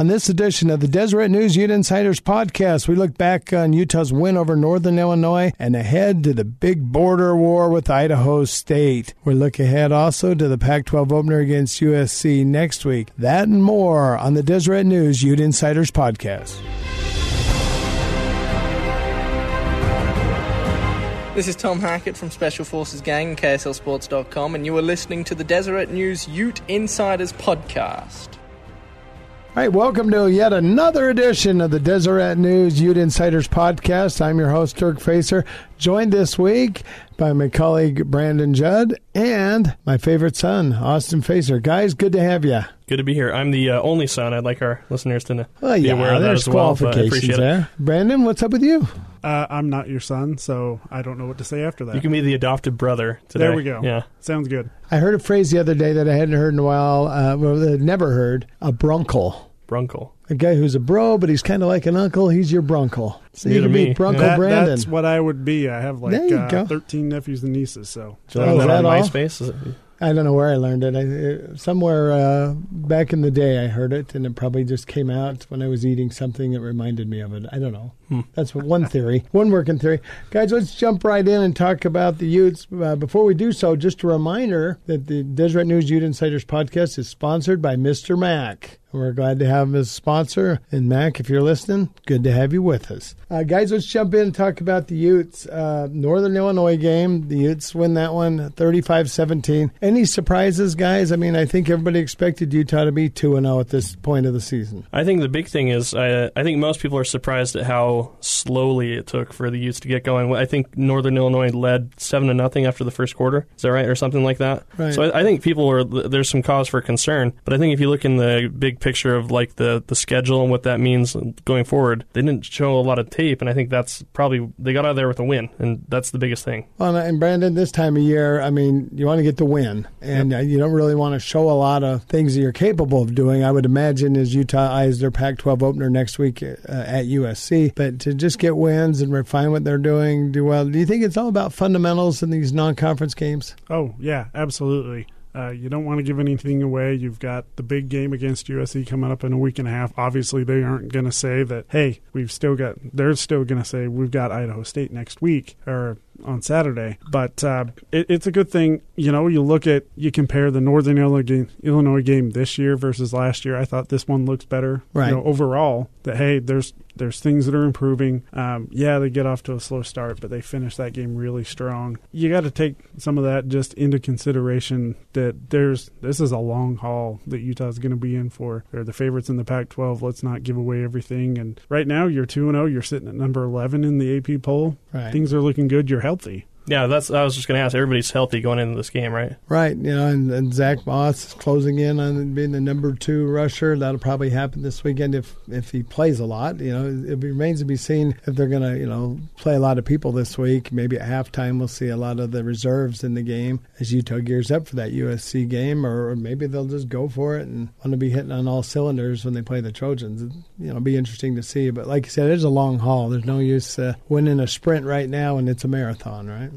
On this edition of the Deseret News Ute Insiders podcast, we look back on Utah's win over Northern Illinois and ahead to the big border war with Idaho State. We look ahead also to the Pac 12 opener against USC next week. That and more on the Deseret News Ute Insiders podcast. This is Tom Hackett from Special Forces Gang and KSLSports.com, and you are listening to the Deseret News Ute Insiders podcast. All right, welcome to yet another edition of the Deseret News Ute Insiders podcast. I'm your host, Dirk Facer, joined this week by my colleague, Brandon Judd, and my favorite son, Austin Facer. Guys, good to have you. Good to be here. I'm the uh, only son. I'd like our listeners to know. Well, yeah, be aware of that there's as well. but I qualifications appreciate it. there. Brandon, what's up with you? Uh, I'm not your son, so I don't know what to say after that. You can be the adopted brother today. there we go. Yeah. Sounds good. I heard a phrase the other day that I hadn't heard in a while, uh, well, never heard, a brunkle. Brunkle. A guy who's a bro, but he's kind of like an uncle. He's your brunkle. So you to can be me. Brunkle That- Brandon. That's what I would be. I have like uh, 13 nephews and nieces, so So Oh, is is that on that all? MySpace? It- I don't know where I learned it. I, uh, somewhere uh, back in the day, I heard it, and it probably just came out when I was eating something that reminded me of it. I don't know. Hmm. That's one theory, one working theory. Guys, let's jump right in and talk about the Utes. Uh, before we do so, just a reminder that the Deseret News Ute Insiders podcast is sponsored by Mr. Mac. We're glad to have him as a sponsor. And Mac, if you're listening, good to have you with us. Uh, guys, let's jump in and talk about the Utes. Uh, Northern Illinois game. The Utes win that one 35 17. Any surprises, guys? I mean, I think everybody expected Utah to be 2 0 at this point of the season. I think the big thing is uh, I think most people are surprised at how slowly it took for the Utes to get going. I think Northern Illinois led seven to nothing after the first quarter. Is that right, or something like that? Right. So I, I think people are there's some cause for concern. But I think if you look in the big picture of like the the schedule and what that means going forward, they didn't show a lot of tape, and I think that's probably they got out of there with a win, and that's the biggest thing. Well, and Brandon, this time of year, I mean, you want to get the win, and uh you don't really want to show a lot of things that you're capable of doing. I would imagine as Utah eyes their Pac-12 opener next week uh, at USC, but to just get wins and refine what they're doing, do well. Do you think it's all about fundamentals in these non-conference games? Oh, yeah, absolutely. Uh, you don't want to give anything away. You've got the big game against USC coming up in a week and a half. Obviously, they aren't going to say that, hey, we've still got, they're still going to say we've got Idaho State next week or on Saturday. But uh, it, it's a good thing. You know, you look at, you compare the Northern Illinois game, Illinois game this year versus last year. I thought this one looks better. Right. You know, overall, that, hey, there's, there's things that are improving. Um, yeah, they get off to a slow start, but they finish that game really strong. You got to take some of that just into consideration that there's this is a long haul that Utah's going to be in for. They're the favorites in the Pac-12. Let's not give away everything. And right now, you're two and zero. You're sitting at number eleven in the AP poll. Right. Things are looking good. You're healthy. Yeah, that's. I was just going to ask. Everybody's healthy going into this game, right? Right, you know, and, and Zach Moss is closing in on being the number two rusher. That'll probably happen this weekend if if he plays a lot. You know, it remains to be seen if they're going to, you know, play a lot of people this week. Maybe at halftime we'll see a lot of the reserves in the game as Utah gears up for that USC game, or, or maybe they'll just go for it and want to be hitting on all cylinders when they play the Trojans. It, you know, be interesting to see. But like you said, it's a long haul. There's no use uh, winning a sprint right now, and it's a marathon, right?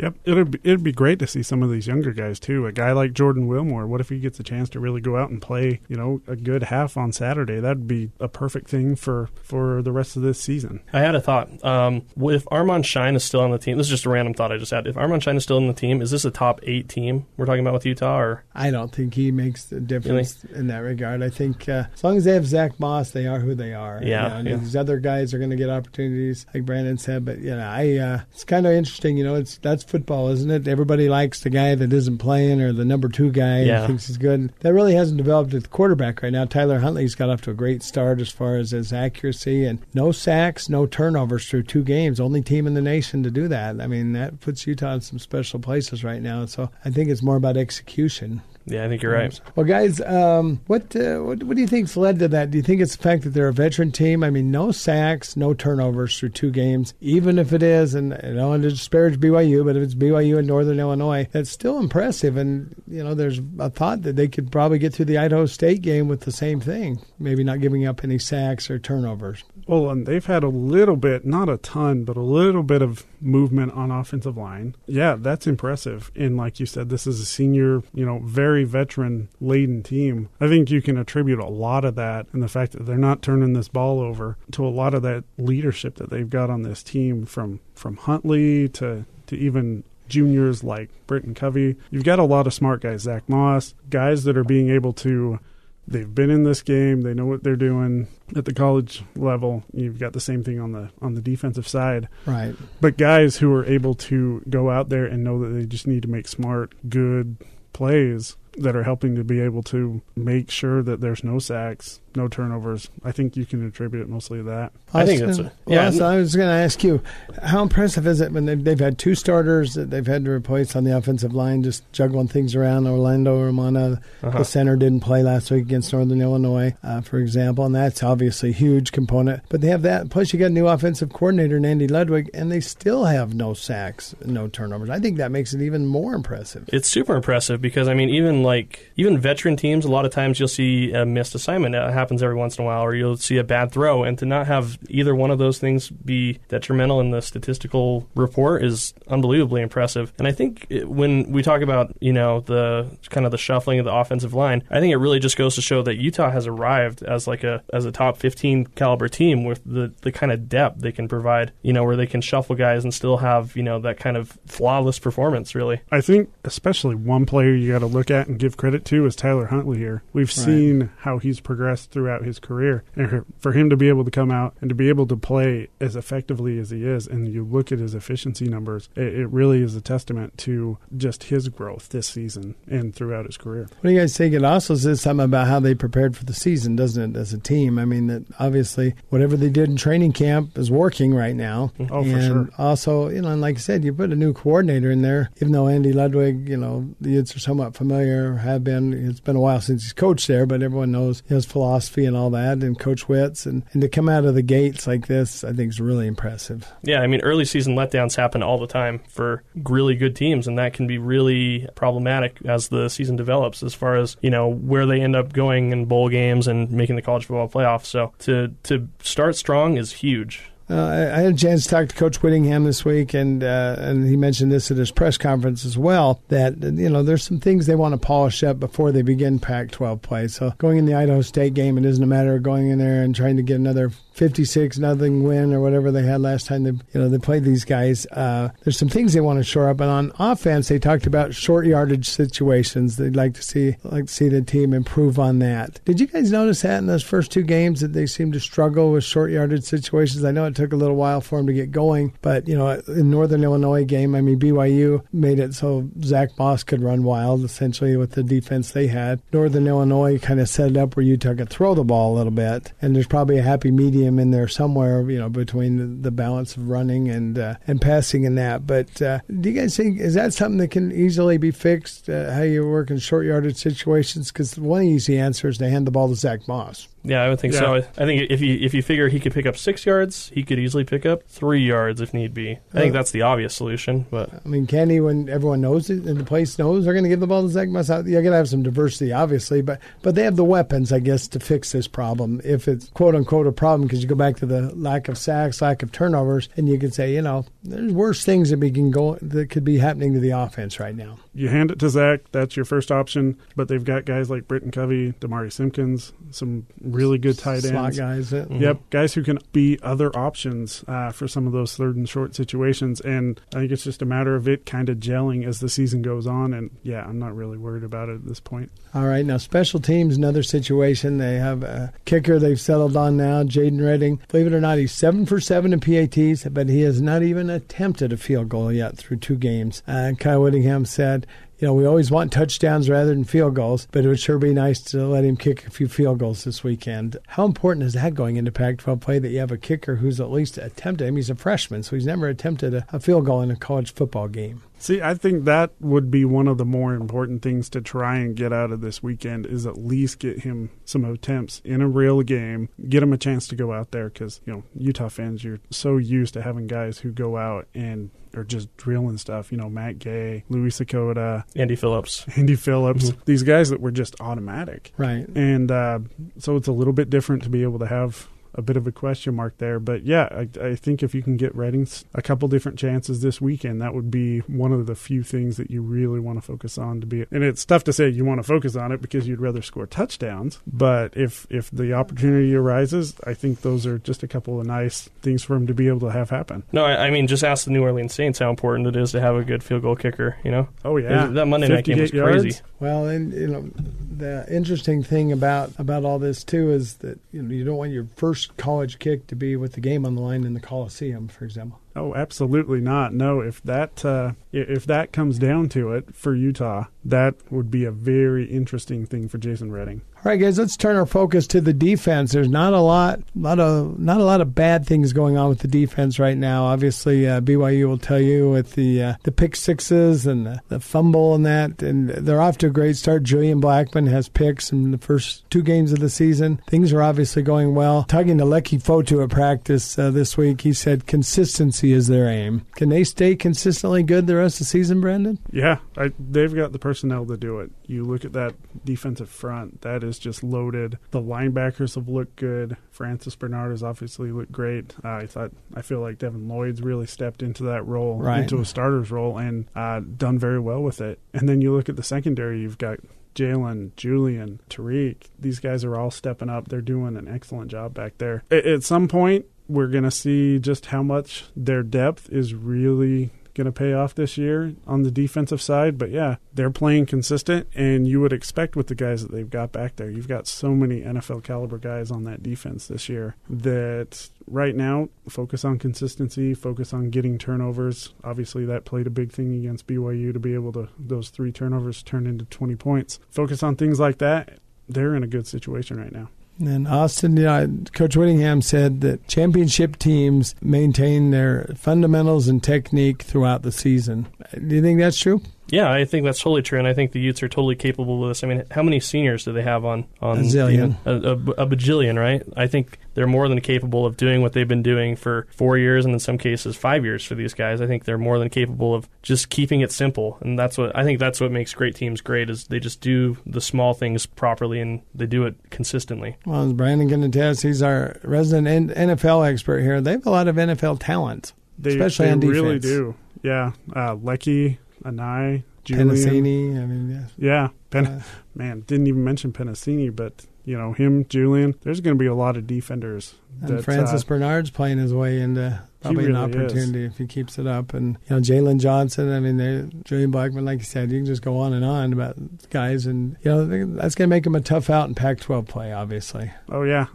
Yep, it'd be, it'd be great to see some of these younger guys too. A guy like Jordan Wilmore. What if he gets a chance to really go out and play? You know, a good half on Saturday. That'd be a perfect thing for for the rest of this season. I had a thought. Um, if Armand Shyne is still on the team, this is just a random thought I just had. If Armand Shyne is still on the team, is this a top eight team we're talking about with Utah? Or I don't think he makes a difference in that regard. I think uh, as long as they have Zach Moss, they are who they are. Yeah, You know, and yeah. These other guys are going to get opportunities, like Brandon said. But you know, I uh, it's kind of interesting. You know, it's that's football, isn't it? Everybody likes the guy that isn't playing or the number two guy Yeah. who thinks he's good. That really hasn't developed at the quarterback right now. Tyler Huntley's got off to a great start as far as his accuracy and no sacks, no turnovers through two games. Only team in the nation to do that. I mean, that puts Utah in some special places right now. So I think it's more about execution. Yeah, I think you're right. Well, guys, um, what, uh, what what do you think's led to that? Do you think it's the fact that they're a veteran team? I mean, no sacks, no turnovers through two games. Even if it is, and I don't want to disparage BYU, but if it's BYU and Northern Illinois, that's still impressive. And you know, there's a thought that they could probably get through the Idaho State game with the same thing, maybe not giving up any sacks or turnovers. Well, and they've had a little bit, not a ton, but a little bit of movement on offensive line. Yeah, that's impressive. And like you said, this is a senior, you know, very very veteran laden team. I think you can attribute a lot of that and the fact that they're not turning this ball over to a lot of that leadership that they've got on this team from from Huntley to to even juniors like Britton Covey. You've got a lot of smart guys, Zach Moss, guys that are being able to they've been in this game, they know what they're doing at the college level. You've got the same thing on the on the defensive side. Right. But guys who are able to go out there and know that they just need to make smart, good plays that are helping to be able to make sure that there's no sacks, no turnovers. I think you can attribute it mostly to that. I think that's a- yeah. yeah. I was going to ask you, how impressive is it when they've, they've had two starters that they've had to replace on the offensive line, just juggling things around? Orlando Umana, Uh-huh. the center, didn't play last week against Northern Illinois, uh, for example, and that's obviously a huge component. But they have that. Plus, you got a new offensive coordinator, Andy Ludwig, and they still have no sacks, no turnovers. I think that makes it even more impressive. It's super impressive because I mean, even like even veteran teams, a lot of times you'll see a missed assignment. That happens every once in a while, or you'll see a bad throw, and to not have either one of those things be detrimental in the statistical report is unbelievably impressive. And I think it, when we talk about you know the kind of the shuffling of the offensive line, I think it really just goes to show that Utah has arrived as like a as a top 15 caliber team with the the kind of depth they can provide. You know, where they can shuffle guys and still have you know that kind of flawless performance. Really. I think especially one player you got to look at and give credit to is Tyler Huntley here. We've seen how he's progressed throughout his career. And for him to be able to come out and to be able to play as effectively as he is, and you look at his efficiency numbers, it, it really is a testament to just his growth this season and throughout his career. What do you guys think? It also says something about how they prepared for the season, doesn't it, as a team? I mean, that obviously whatever they did in training camp is working right now. Oh, for sure. also, you know, and like I said, you put a new coordinator in there, even though Andy Ludwig, you know, the Utes are somewhat familiar, have been. It's been a while since he's coached there, but everyone knows his philosophy and all that, and Coach Witz. And, and to come out of the gates like this, I think is really impressive. Yeah, I mean, early season letdowns happen all the time for really good teams, and that can be really problematic as the season develops, as far as you know where they end up going in bowl games and making the college football playoff. So to to start strong is huge. Uh, I, had a chance to talk to Coach Whittingham this week, and uh, and he mentioned this at his press conference as well. That you know, there's some things they want to polish up before they begin Pac-12 play. So going in the Idaho State game, it isn't a matter of going in there and trying to get another 56 nothing win or whatever they had last time they you know they played these guys. Uh, there's some things they want to shore up, and on offense, they talked about short yardage situations. They'd like to see like to see the team improve on that. Did you guys notice that in those first two games that they seemed to struggle with short yardage situations? I know it took a little while for him to get going, but you know, in Northern Illinois game, I mean BYU made it so Zach Moss could run wild essentially with the defense they had. Northern Illinois kind of set it up where Utah could throw the ball a little bit, and there's probably a happy medium in there somewhere, you know, between the, balance of running and uh, and passing and that. But uh, do you guys think is that something that can easily be fixed? Uh, how you work in short yardage situations? Because one easy answer is to hand the ball to Zach Moss. Yeah, I would think Yeah. so. I think if you if you figure he could pick up six yards, he could easily pick up three yards if need be. I think Uh, that's the obvious solution, but I mean, can he when everyone knows it and the place knows they're going to give the ball to Zach Moss? You're going to have some diversity, obviously, but but they have the weapons, I guess, to fix this problem. If it's quote unquote a problem, because you go back to the lack of sacks, lack of turnovers, and you can say, you know, there's worse things that we can go that could be happening to the offense right now. You hand it to Zach, that's your first option, but they've got guys like Britton Covey, Demari Simpkins, some really good tight Slot ends. guys. Mhm. Yep, guys who can be other options uh, for some of those third and short situations. And I think it's just a matter of it kind of gelling as the season goes on. And yeah, I'm not really worried about it at this point. All right, now special teams, another situation. They have a kicker they've settled on now, Jadon Redding. Believe it or not, he's seven for seven in PATs, but he has not even attempted a field goal yet through two games. Uh, Kyle Whittingham said, you know, we always want touchdowns rather than field goals, but it would sure be nice to let him kick a few field goals this weekend. How important is that going into Pac 12 play that you have a kicker who's at least attempted? I mean, he's a freshman, so he's never attempted a, a field goal in a college football game. See, I think that would be one of the more important things to try and get out of this weekend is at least get him some attempts in a real game, get him a chance to go out there because, you know, Utah fans, you're so used to having guys who go out and are just drilling stuff. You know, Matt Gay, Louis Sakoda, Andy Phillips. Andy Phillips, these guys that were just automatic. Right. And uh, so it's a little bit different to be able to have a bit of a question mark there. But yeah, I, I think if you can get Redding a couple different chances this weekend, that would be one of the few things that you really want to focus on to be. And it's tough to say you want to focus on it because you'd rather score touchdowns. But if if the opportunity arises, I think those are just a couple of nice things for him to be able to have happen. No, I, I mean just ask the New Orleans Saints how important it is to have a good field goal kicker. You know, Oh yeah, that Monday night game was yards. crazy. Well, and you know, the interesting thing about about all this too is that you know you don't want your first college kick to be with the game on the line in the Coliseum, for example. Oh, absolutely not. No, if that uh, if that comes down to it for Utah, that would be a very interesting thing for Jadon Redding. All right, guys, let's turn our focus to the defense. There's not a lot, lot of, not a lot of bad things going on with the defense right now. Obviously, uh, BYU will tell you with the uh, the pick sixes and the, the fumble and that, and they're off to a great start. Julian Blackmon has picks in the first two games of the season. Things are obviously going well. Talking to Leki Fotu at practice uh, this week, he said consistency is their aim. Can they stay consistently good the rest of the season, Brandon? Yeah, I, they've got the personnel to do it. You look at that defensive front; that is just loaded. The linebackers have looked good. Francis Bernard has obviously looked great. Uh, I thought I feel like Devin Lloyd's really stepped into that role, Right. into a starter's role, and uh, done very well with it. And then you look at the secondary; you've got Jaylon, Julian, Tariq. These guys are all stepping up. They're doing an excellent job back there. At some point, we're going to see just how much their depth is really going to pay off this year on the defensive side. But yeah, they're playing consistent, and you would expect with the guys that they've got back there. You've got so many NFL caliber guys on that defense this year that right now focus on consistency, focus on getting turnovers. Obviously, that played a big thing against BYU to be able to those three turnovers turn into 20 points. Focus on things like that. They're in a good situation right now. And Austin, you know, Coach Whittingham said that championship teams maintain their fundamentals and technique throughout the season. Do you think that's true? Yeah, I think that's totally true, and I think the Utes are totally capable of this. I mean, how many seniors do they have on on A zillion. a, a, a bajillion, right? I think they're more than capable of doing what they've been doing for four years, and in some cases five years for these guys. I think they're more than capable of just keeping it simple, and that's what I think. That's what makes great teams great is they just do the small things properly and they do it consistently. Well, as Brandon can attest, he's our resident NFL expert here. They have a lot of NFL talent, They, especially they on defense. really do. Yeah, uh, Leki, Anae, Julian. Penisini, I mean, yeah. Yeah, Pen- Uh, man, didn't even mention Penisini, but you know him, Julian. There's going to be a lot of defenders. And Francis uh, Bernard's playing his way into probably an really is. opportunity if he keeps it up. And you know, Jaylon Johnson. I mean, they, Julian Blackmon, like you said, you can just go on and on about guys, and you know that's going to make him a tough out in Pac-12 play, obviously. oh yeah,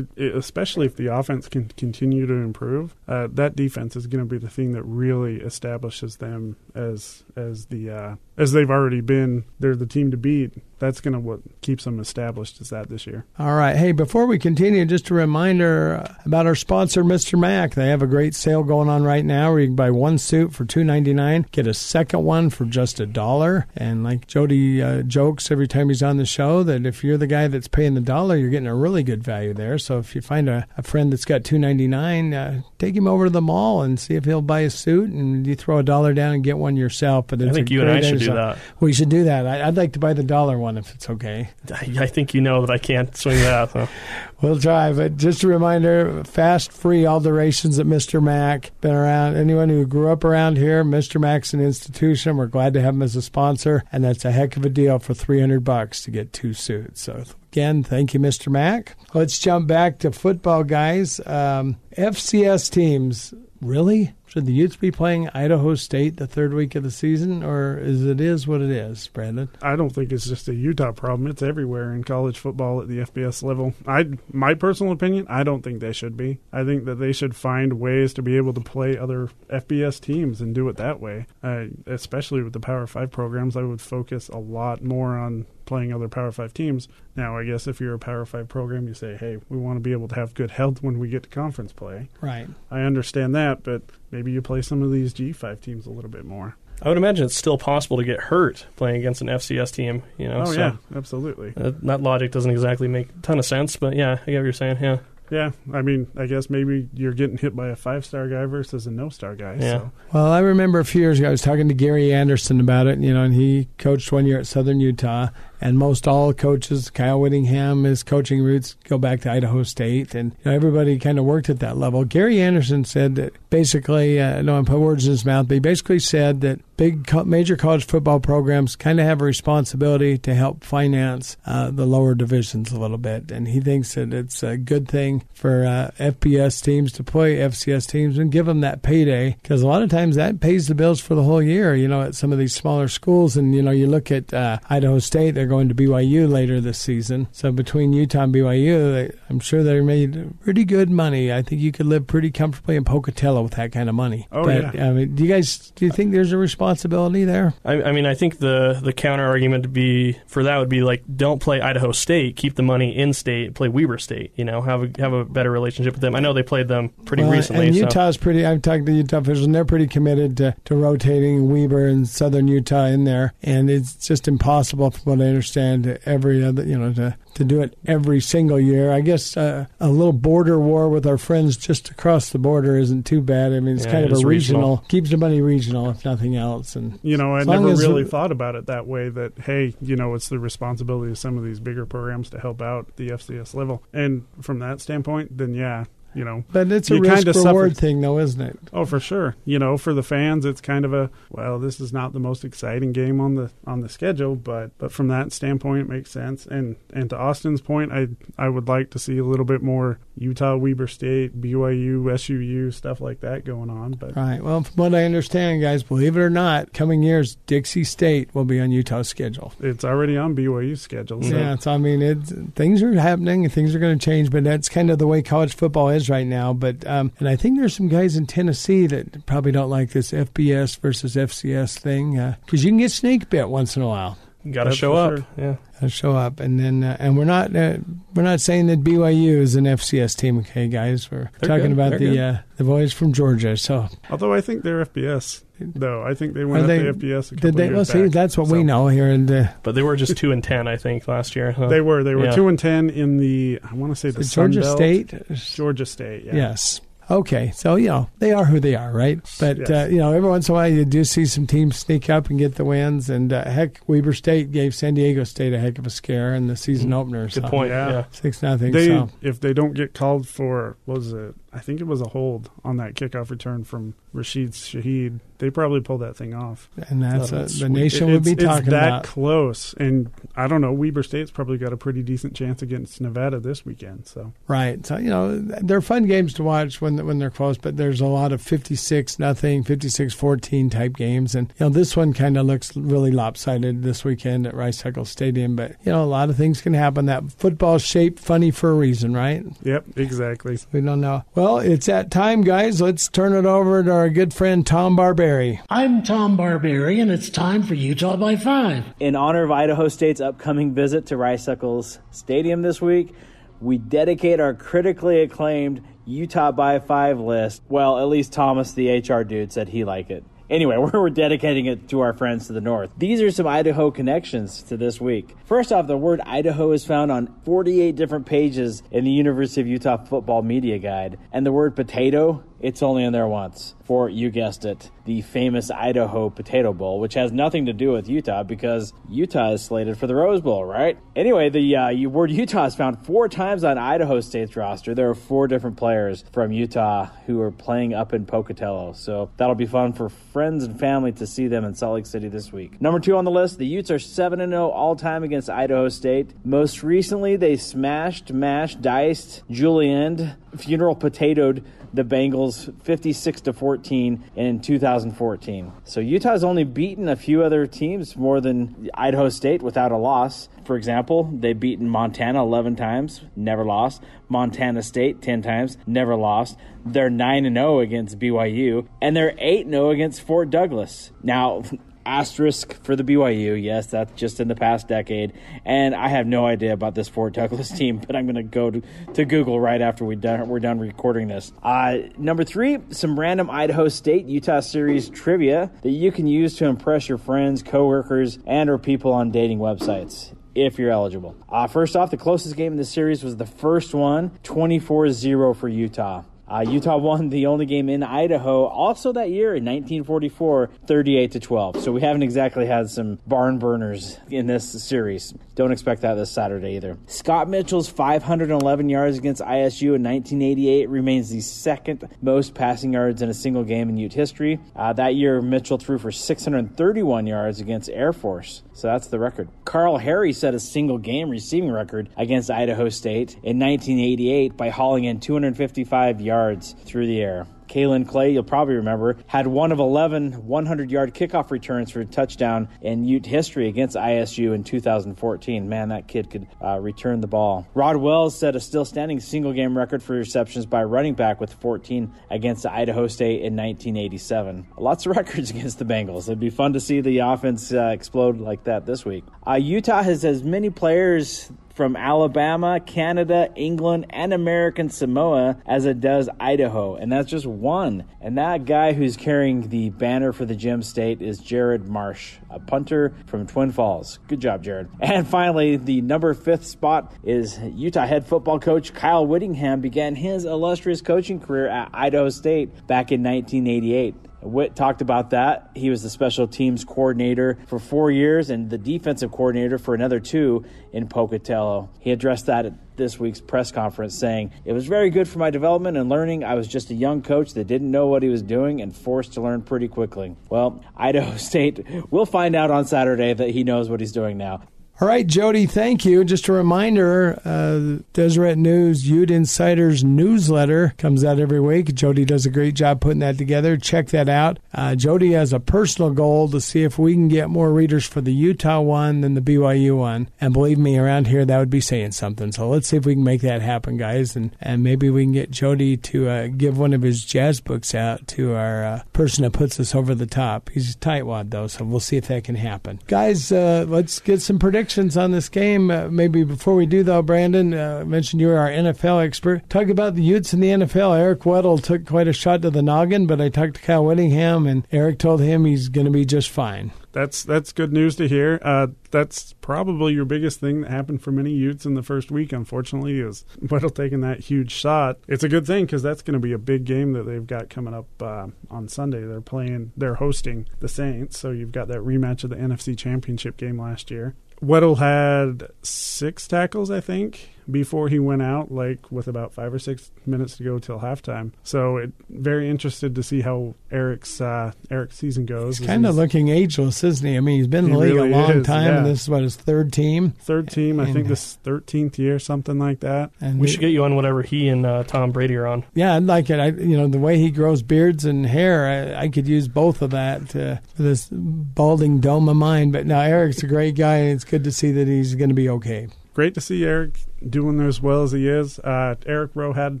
especially if the offense can continue to improve, uh, that defense is going to be the thing that really establishes them as as the uh, as they've already been. They're the team to beat. That's going to what keeps them established is that this year. All right. Hey, before we continue, just a reminder uh, about our sponsor, Mr. Mac. They have a great sale going on right now where you can buy one suit for two ninety nine, get a second one for just a dollar. And like Jody uh, jokes every time he's on the show, that if you're the guy that's paying the dollar, you're getting a really good value there. So if you find a, a friend that's got two ninety nine, uh, take him over to the mall and see if he'll buy a suit, and you throw a dollar down and get one yourself. But I think you and I should do that. We should do that. I, I'd like to buy the dollar one if it's okay. I, I think you know that I can't swing that. So. We'll try, but just a reminder: fast, free alterations at Mr. Mac. Been around anyone who grew up around here. Mr. Mac's an institution. We're glad to have him as a sponsor, and that's a heck of a deal for three hundred bucks to get two suits. So again, thank you, Mr. Mac. Let's jump back to football, guys. Um, FCS teams. Really? Should the Utes be playing Idaho State the third week of the season, or is it is what it is, Brandon? I don't think it's just a Utah problem. It's everywhere in college football at the FBS level. I, my personal opinion, I don't think they should be. I think that they should find ways to be able to play other FBS teams and do it that way. Uh, especially with the Power Five programs, I would focus a lot more on playing other Power Five teams. Now, I guess if you're a Power Five program, you say, "Hey, we want to be able to have good health when we get to conference play." Right. I understand that, but maybe you play some of these G5 teams a little bit more. I would imagine it's still possible to get hurt playing against an FCS team. You know, Oh so yeah, absolutely. uh, that logic doesn't exactly make a ton of sense. But yeah, I get what you're saying. Yeah, Yeah, I mean, I guess maybe you're getting hit by a five star guy versus a no star guy. Yeah. So. Well, I remember a few years ago, I was talking to Gary Anderson about it, you know, and he coached one year at Southern Utah, and most all coaches, Kyle Whittingham, his coaching roots go back to Idaho State, and you know, everybody kind of worked at that level. Gary Anderson said that basically, uh, no, I put words in his mouth, but he basically said that big major college football programs kind of have a responsibility to help finance uh, the lower divisions a little bit, and he thinks that it's a good thing for uh, FBS teams to play FCS teams and give them that payday because a lot of times that pays the bills for the whole year. You know, at some of these smaller schools, and you know, you look at uh, Idaho State; they're going to BYU later this season. So between Utah and BYU, I'm sure they made pretty good money. I think you could live pretty comfortably in Pocatello with that kind of money. Oh but, yeah. I mean, do you guys do you think there's a responsibility there? I, I mean, I think the the counter argument to be for that would be like, don't play Idaho State, keep the money in state, play Weber State. You know, have a have a better relationship with them. I know they played them pretty Well, recently. And so- Utah's pretty. I've talked to Utah officials, and they're pretty committed to, to rotating Weber and Southern Utah in there. And it's just impossible, from what I understand, to every other, you know, to to do it every single year. I guess uh, a little border war with our friends just across the border isn't too bad. I mean, it's Yeah, kind it of a regional, regional. keeps the money regional, if nothing else. And You know, I never really thought about it that way. That hey, you know, it's the responsibility of some of these bigger programs to help out the FCS level. And from that standpoint, then yeah, you know, but it's a risk reward suffer- thing, though, isn't it? oh for sure. You know, for the fans, it's kind of a well, this is not the most exciting game on the on the schedule, but but from that standpoint, it makes sense. And and to Austin's point, I I would like to see a little bit more Utah, Weber State, BYU, SUU stuff like that going on. But Right. Well, from what I understand, guys, believe it or not, coming years, Dixie State will be on Utah's schedule. it's already on BYU's schedule. So. Yeah, so I mean, it's, things are happening and things are going to change, but that's kind of the way college football is right now. But um, and I think there's some guys in Tennessee that probably don't like this FBS versus FCS thing because you can get snake bit once in a while. Got to That's show up. sure. Yeah. Uh, show up, and then uh, and we're not uh, we're not saying that BYU is an FCS team, okay, guys? We're They're talking good. about They're the uh, the boys from Georgia. So Although I think they're FBS, though. I think they Are went they- up to FBS a couple did they? years Well, see, back. that's what we know here, and uh, But they were just two and ten, I think, last year. Huh? They were. They were Yeah. two and ten in the. I want to say the Sun Georgia Belt. State. Georgia State. Yeah. Yes. Okay, so you know they are who they are, right? But Yes. uh, you know, every once in a while you do see some teams sneak up and get the wins. And uh, heck, Weber State gave San Diego State a heck of a scare in the season opener. Good so point. Yeah. Yeah. Six nothing. They So if they don't get called for what was it? I think it was a hold on that kickoff return from Rashid Shaheed. They probably pulled that thing off. and that's, Oh, uh, the nation It- would be it's- talking it's that about. close, and I don't know. Weber State's probably got a pretty decent chance against Nevada this weekend. So Right. So you know they're fun games to watch when when they're close, but there's a lot of 56 nothing, 56-14 type games, and you know this one kind of looks really lopsided this weekend at Rice Eccles Stadium. But you know a lot of things can happen. That football's shaped funny for a reason, right? yep, exactly. We don't know. Well, it's that time, guys. Let's turn it over to our good friend Tom Barberi. I'm Tom Barberi, and it's time for Utah by Five. In honor of Idaho State's upcoming visit to Rice Eccles Stadium this week, we dedicate our critically acclaimed Utah by Five list. Well, at least Thomas, the HR dude, said he liked it. Anyway, we're dedicating it to our friends to the north. These are some Idaho connections to this week. First off, the word Idaho is found on 48 different pages in the University of Utah Football Media Guide. And the word potato, it's only in there once. For, you guessed it, the famous Idaho Potato Bowl, which has nothing to do with Utah because Utah is slated for the Rose Bowl, right? Anyway, the uh, word Utah is found four times on Idaho State's roster. There are four different players from Utah who are playing up in Pocatello. So that'll be fun for friends and family to see them in Salt Lake City this week. Number two on the list, the Utes are 7 0 all time against Idaho State. Most recently, they smashed, mashed, diced, julienned, funeral potatoed the Bengals 56 to 14 in 2014. So Utah's only beaten a few other teams more than Idaho State without a loss. For example, they've beaten Montana 11 times, never lost. Montana State 10 times, never lost. They're 9 and 0 against BYU and they're 8 0 against Fort Douglas. Now, asterisk for the BYU. Yes, that's just in the past decade. And I have no idea about this Fort Douglas team, but I'm going to go to, Google right after we done, we're done recording this. Uh, number three, some random Idaho State Utah series trivia that you can use to impress your friends, coworkers, and or people on dating websites if you're eligible. Uh, first off, the closest game in the series was the first one, 24 0 for Utah. Uh, Utah won the only game in Idaho also that year in 1944, 38 to 12. So we haven't exactly had some barn burners in this series. Don't expect that this Saturday either. Scott Mitchell's 511 yards against ISU in 1988 remains the second most passing yards in a single game in Ute history. Uh, that year, Mitchell threw for 631 yards against Air Force. So that's the record. Carl Harry set a single game receiving record against Idaho State in 1988 by hauling in 255 yards through the air. Kaelin Clay, you'll probably remember, had one of 11 100 yard kickoff returns for a touchdown in Ute history against ISU in 2014. Man, that kid could uh, return the ball. Rod Wells set a still standing single game record for receptions by running back with 14 against Idaho State in 1987. Lots of records against the Bengals. It'd be fun to see the offense uh, explode like that this week. Uh, Utah has as many players from Alabama, Canada, England, and American Samoa as it does Idaho. And that's just one. And that guy who's carrying the banner for the Gem State is Jared Marsh, a punter from Twin Falls. Good job, Jared. And finally, the number fifth spot is Utah head football coach Kyle Whittingham began his illustrious coaching career at Idaho State back in 1988. Witt talked about that. He was the special teams coordinator for four years and the defensive coordinator for another two in Pocatello. He addressed that at this week's press conference, saying, It was very good for my development and learning. I was just a young coach that didn't know what he was doing and forced to learn pretty quickly. Well, Idaho State will find out on Saturday that he knows what he's doing now. All right, Jody, thank you. Just a reminder uh, Deseret News Ute Insiders newsletter comes out every week. Jody does a great job putting that together. Check that out. Uh, Jody has a personal goal to see if we can get more readers for the Utah one than the BYU one. And believe me, around here, that would be saying something. So let's see if we can make that happen, guys. And, and maybe we can get Jody to uh, give one of his jazz books out to our uh, person that puts us over the top. He's a tightwad, though, so we'll see if that can happen. Guys, uh, let's get some predictions on this game. Uh, maybe before we do, though, Brandon, uh, mentioned you're our NFL expert. Talk about the Utes in the NFL. Eric Weddle took quite a shot to the noggin, but I talked to Kyle Whittingham, and Eric told him he's going to be just fine. That's that's good news to hear. Uh, that's probably your biggest thing that happened for many Utes in the first week. Unfortunately, is Weddle taking that huge shot. It's a good thing because that's going to be a big game that they've got coming up uh, on Sunday. They're playing, they're hosting the Saints, so you've got that rematch of the NFC Championship game last year. Weddle had six tackles, I think, before he went out, like with about five or six minutes to go till halftime. So, it, very interested to see how Eric's uh, Eric's season goes. He's kind of looking ageless, isn't he? I mean, he's been in the league really a long is, time, yeah. and this is what his third team. third team. I And- think this thirteenth year, something like that. And We should get you on whatever he and uh, Tom Brady are on. Yeah, I'd like it. I, you know, the way he grows beards and hair, I, I could use both of that uh, for this balding dome of mine. But now Eric's a great guy, and it's good to see that he's going to be okay. Great to see Eric doing as well as he is. Uh, Eric Rowe had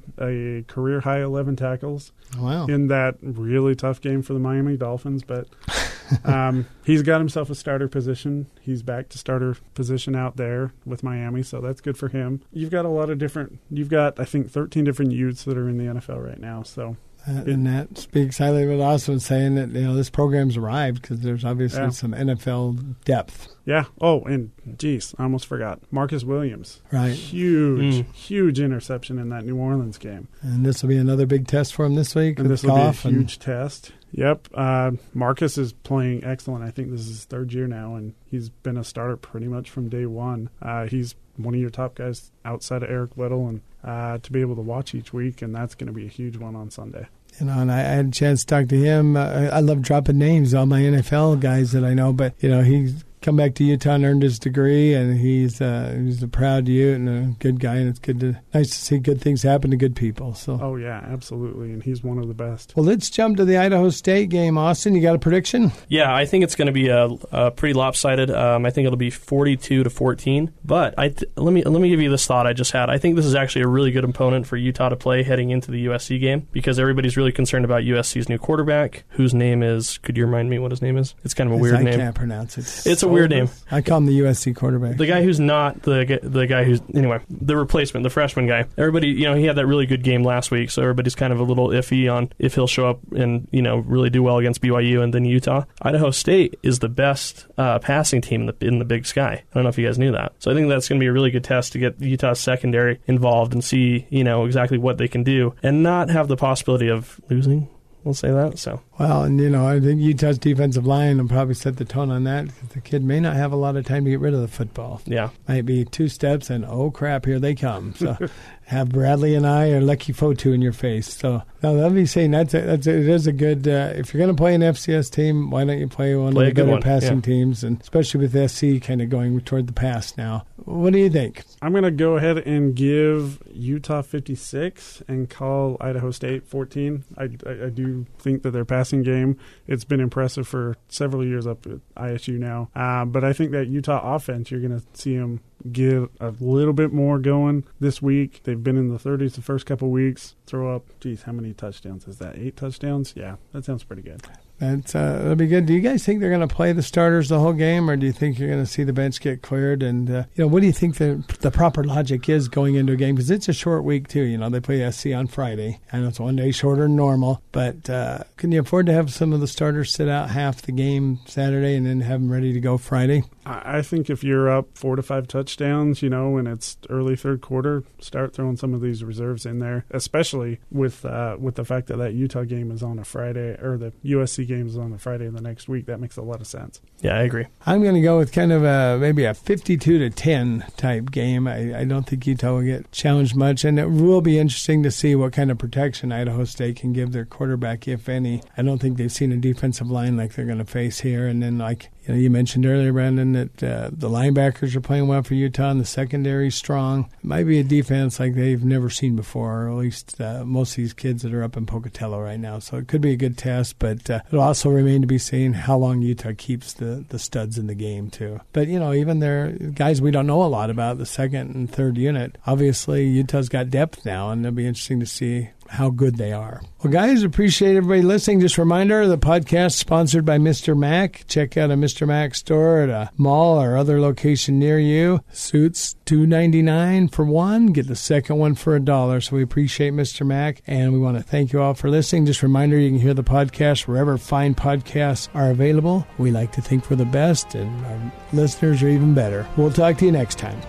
a career high eleven tackles Wow. in that really tough game for the Miami Dolphins, but um, he's got himself a starter position. He's back to starter position out there with Miami, so that's good for him. You've got a lot of different. You've got I think thirteen different youths that are in the NFL right now. So Uh, and that speaks highly of also saying that you know this program's arrived because there's obviously Yeah. some NFL depth, yeah. Oh, and geez, I almost forgot Marcus Williams. right? Huge, Mm. huge interception in that New Orleans game. And this will be another big test for him this week. and this will be a Goff and- huge test. Yep, uh, Marcus is playing excellent. I think this is his third year now, and he's been a starter pretty much from day one. Uh, he's one of your top guys outside of Eric Little, and uh, to be able to watch each week, and that's going to be a huge one on Sunday. You know, and I, I had a chance to talk to him. Uh, I, love dropping names, all my NFL guys that I know, but you know, he's come back to Utah and earned his degree, and he's uh, he's a proud Ute and a good guy, and it's good to nice to see good things happen to good people. So, Oh yeah, absolutely, and he's one of the best. well, let's jump to the Idaho State game. Austin, you got a prediction? Yeah, I think it's going to be a, a pretty lopsided. Um, I think it'll be forty-two to fourteen. But I th- let me let me give you this thought I just had. I think this is actually a really good opponent for Utah to play heading into the USC game because everybody's really concerned about USC's new quarterback, whose name is. Could you remind me what his name is? It's kind of a weird I name. can't pronounce it. It's a weird name. I call him the USC quarterback. The guy who's not the gu- the guy who's anyway the replacement, the freshman guy. Everybody, you know, he had that really good game last week, so everybody's kind of a little iffy on if he'll show up and you know really do well against BYU and then Utah. Idaho State is the best uh, passing team in the in the Big Sky. I don't know if you guys knew that. So I think that's going to be a really good test to get Utah's secondary involved and see you know exactly what they can do and not have the possibility of losing. We'll say that. So Well, and you know, I think Utah's defensive line will probably set the tone on that. 'cause The kid may not have a lot of time to get rid of the football. yeah, Might be two steps, and oh crap, here they come. So have Bradlee Anae or Leki Fotu in your face. So no, let me say that's a, that's a, it is a good. Uh, if you're going to play an FCS team, why don't you play one Play of the better one, passing yeah. teams, and especially with SC kind of going toward the pass now. What do you think? I'm going to go ahead and give Utah 56 and call Idaho State 14. I, I, I do think that their passing game it's been impressive for several years up at ISU now. Uh, but I think that Utah offense you're going to see them get a little bit more going this week. They've been in the 30s the first couple weeks. Throw up, geez, how many touchdowns is that? Eight touchdowns? Yeah, that sounds pretty good. That's uh, that'll be good. Do you guys think they're going to play the starters the whole game, or do you think you're going to see the bench get cleared? And uh, you know, what do you think the the proper logic is going into a game? Because it's a short week too. You know, they play SC on Friday. Know it's one day shorter than normal, but uh, can you afford to have some of the starters sit out half the game Saturday and then have them ready to go Friday? I I think if you're up four to five touchdowns, you know, and it's early third quarter, start throwing some of these reserves in there, especially with uh, with the fact that that Utah game is on a Friday or the USC game is on a Friday in the next week. That makes a lot of sense. yeah, I agree. I'm going to go with kind of a maybe a 52 to 10 type game. I, I don't think Utah will get challenged much, and it will be interesting to see what kind of protection Idaho State can give their quarterback, if any. I don't think they've seen a defensive line like they're going to face here, and then like you know, you mentioned earlier, Brandon, that uh, the linebackers are playing well for Utah, and the secondary strong. It might be a defense like they've never seen before, or at least uh, most of these kids that are up in Pocatello right now. So it could be a good test, but uh, it'll also remain to be seen how long Utah keeps the, the studs in the game, too. But, you know, even their guys we don't know a lot about, the second and third unit, obviously Utah's got depth now, and it'll be interesting to see how good they are. Well, guys, appreciate everybody listening. Just a reminder, the podcast sponsored by Mr. Mac. Check out a Mr. Mac store at a mall or other location near you. Suits two ninety nine for one. Get the second one for a dollar. So we appreciate Mr. Mac, and we want to thank you all for listening. Just a reminder, you can hear the podcast wherever fine podcasts are available. We like to think we're the best, and our listeners are even better. We'll talk to you next time.